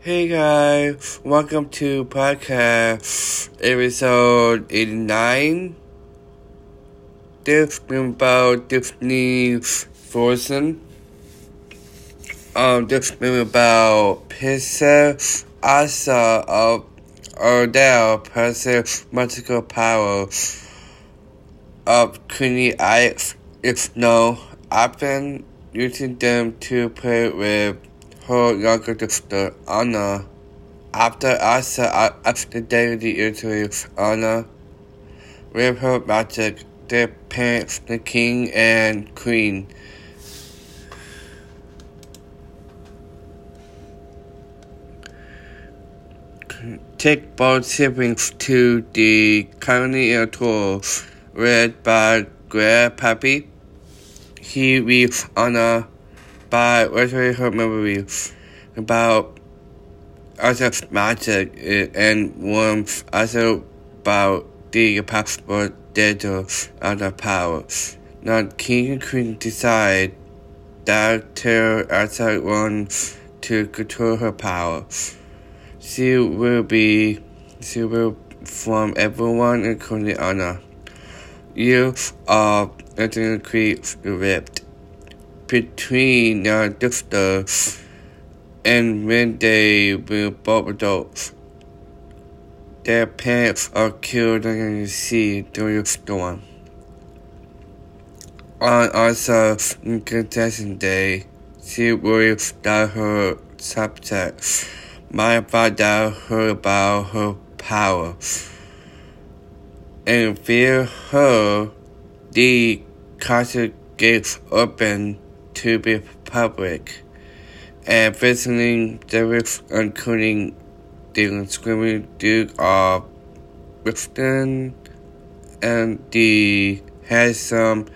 Hey guys, welcome to podcast episode 89. This is about Disney Frozen. Um, this is about Princess Elsa of Arendelle, Princess magical power of Queenie Ice. If no, I've been using them to play with her younger sister Anna. After Elsa accidentally introduced Anna with her magic, their parents, the king and queen. Take both siblings to the colony tour, read by Grand Pabbie. He reads Anna by returning her memory about other magic eh, and warmth, also about the possible danger of the power. Now, King and Queen decide that Terror outside wants to control her power. She will be, she will from everyone including Anna. You are entering the rift between the sisters, and when they were both adults, their parents are killed in the sea during the storm. On also contestant day, she worries that her subjects might find out her about her power and fear her the castle gates open to be public and visiting the including the screaming Duke of Brixton and the handsome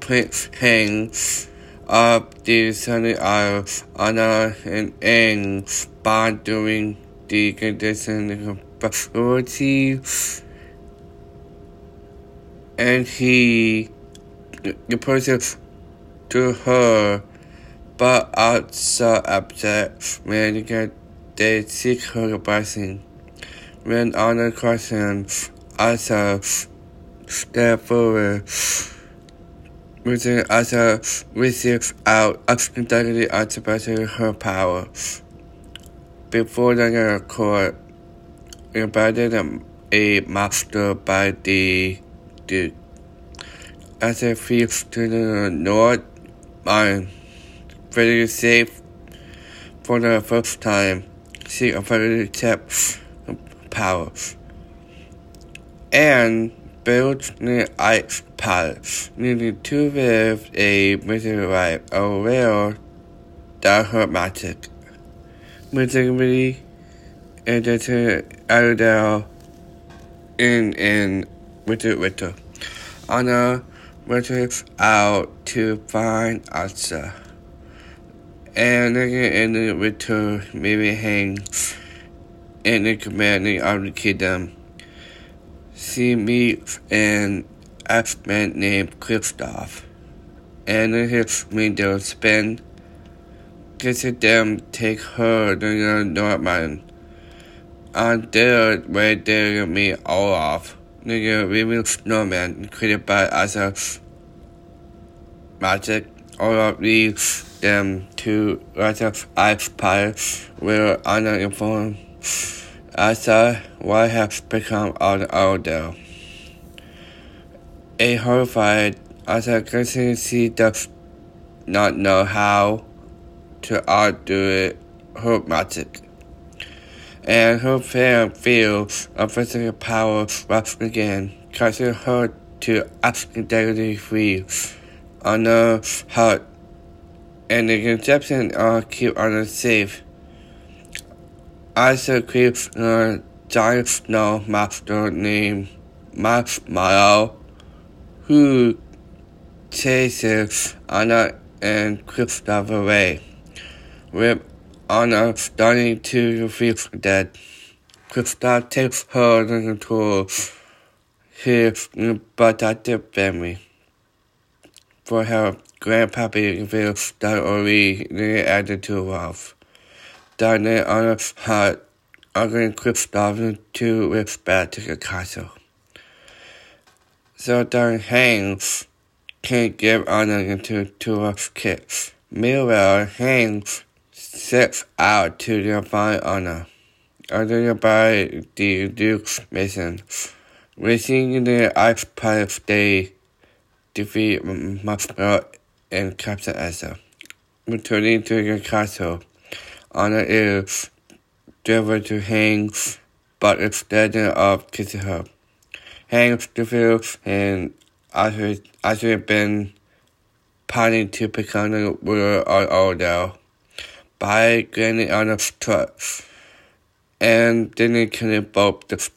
Prince Hans of the Sunny Isle Anna and Ang bond during the condition of authority. And he the person to her but also upset when they seek her blessing. When other questions also step forward, which also receives out accidentally activating her power. Before the court invited a master by the Duke. As a thief to the north, I'm very safe for the first time. See She officially tapped powers and built the ice palace, needing to live a meteorite aware that her magic. Mystically, and the Arendelle in in Richard Ritter. Anna went out to find Elsa. And then in the return, maybe Hans in the commanding of the kingdom. She meets an man named Kristoff. And his window spin, kissing them take her to the Northman. On there, where they meet Olaf nigga real snowman created by Elsa Magic. All of these them to Elsa Pie will uninformed Elsa what has become of the. A horrified Elsa consistency does not know how to outdo it her magic and her fair field of physical power once again, causing her to accidentally free on the heart, and the conception of keep on the safe. Also keeps a giant snow master named Marshmallow, who chases Anna and Kristoff away. With Anna starting to feel that Kristoff takes her into his adoptive family. For her Grand Pabbie feels that only the attitude of. Dine on a hot arguing Kristoff to to the castle. So Don Hans can't give honor to, to a kid. Meanwhile, Hans sets out to define honor. Ordered by the Duke Mason. Racing the pipe, they defeat Muffler and Captain Elsa. Returning to the castle, Honor is delivered to Hans, but instead of kissing her. Hans defeats and after, after been planning to become the ruler of Arendelle by granting Honor's trust and then killing both the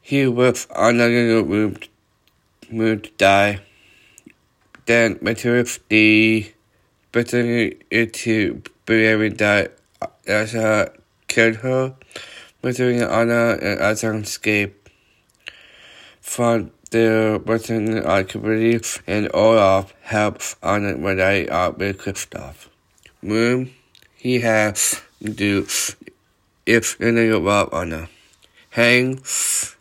He was another room, room to die. Then material the better into believing that Elsa killed her, returning honor and Elsa escape. From the Western activity and Olaf helps Anna relate out with uh, Kristoff. Room he has to if any of Anna. Hang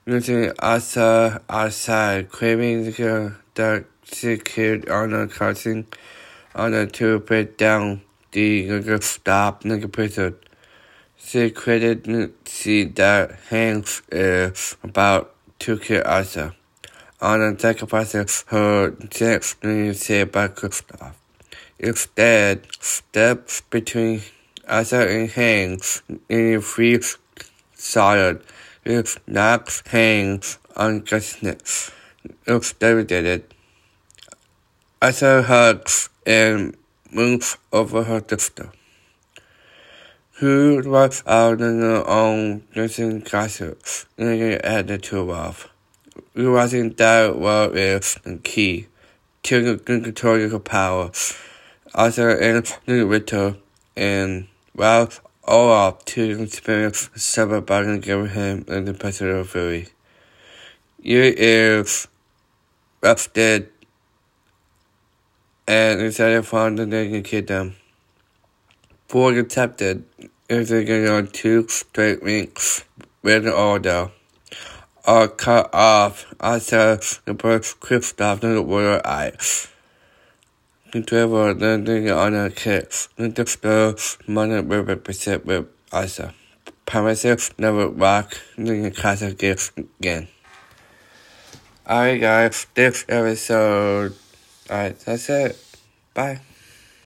looking Elsa outside, craving the that she killed Anna causing Anna to put down the stop the prison. She credited see that Hans is about to kill Elsa. Anna sacrifices her chance say about Kristoff. Instead, steps between and Hans in free solid. If knocks Hans unconscious. If David did it. Elsa hugs and moves over her sister, who was out on her own nursing castle, looking at the two of. Realizing that was is the key to control your power. In the Ritter and Ralph Olaf to experience several battles given him the Pacific Fury. You is arrested and decided from the Naked Kingdom. For accepted is again on two straight weeks with an order. Are cut off after the first and the royal eyes. The a kit, the disturb money river percent with Elsa. Promises never rock, the castle gift again. Alright guys, this episode Alright, that's it. Bye.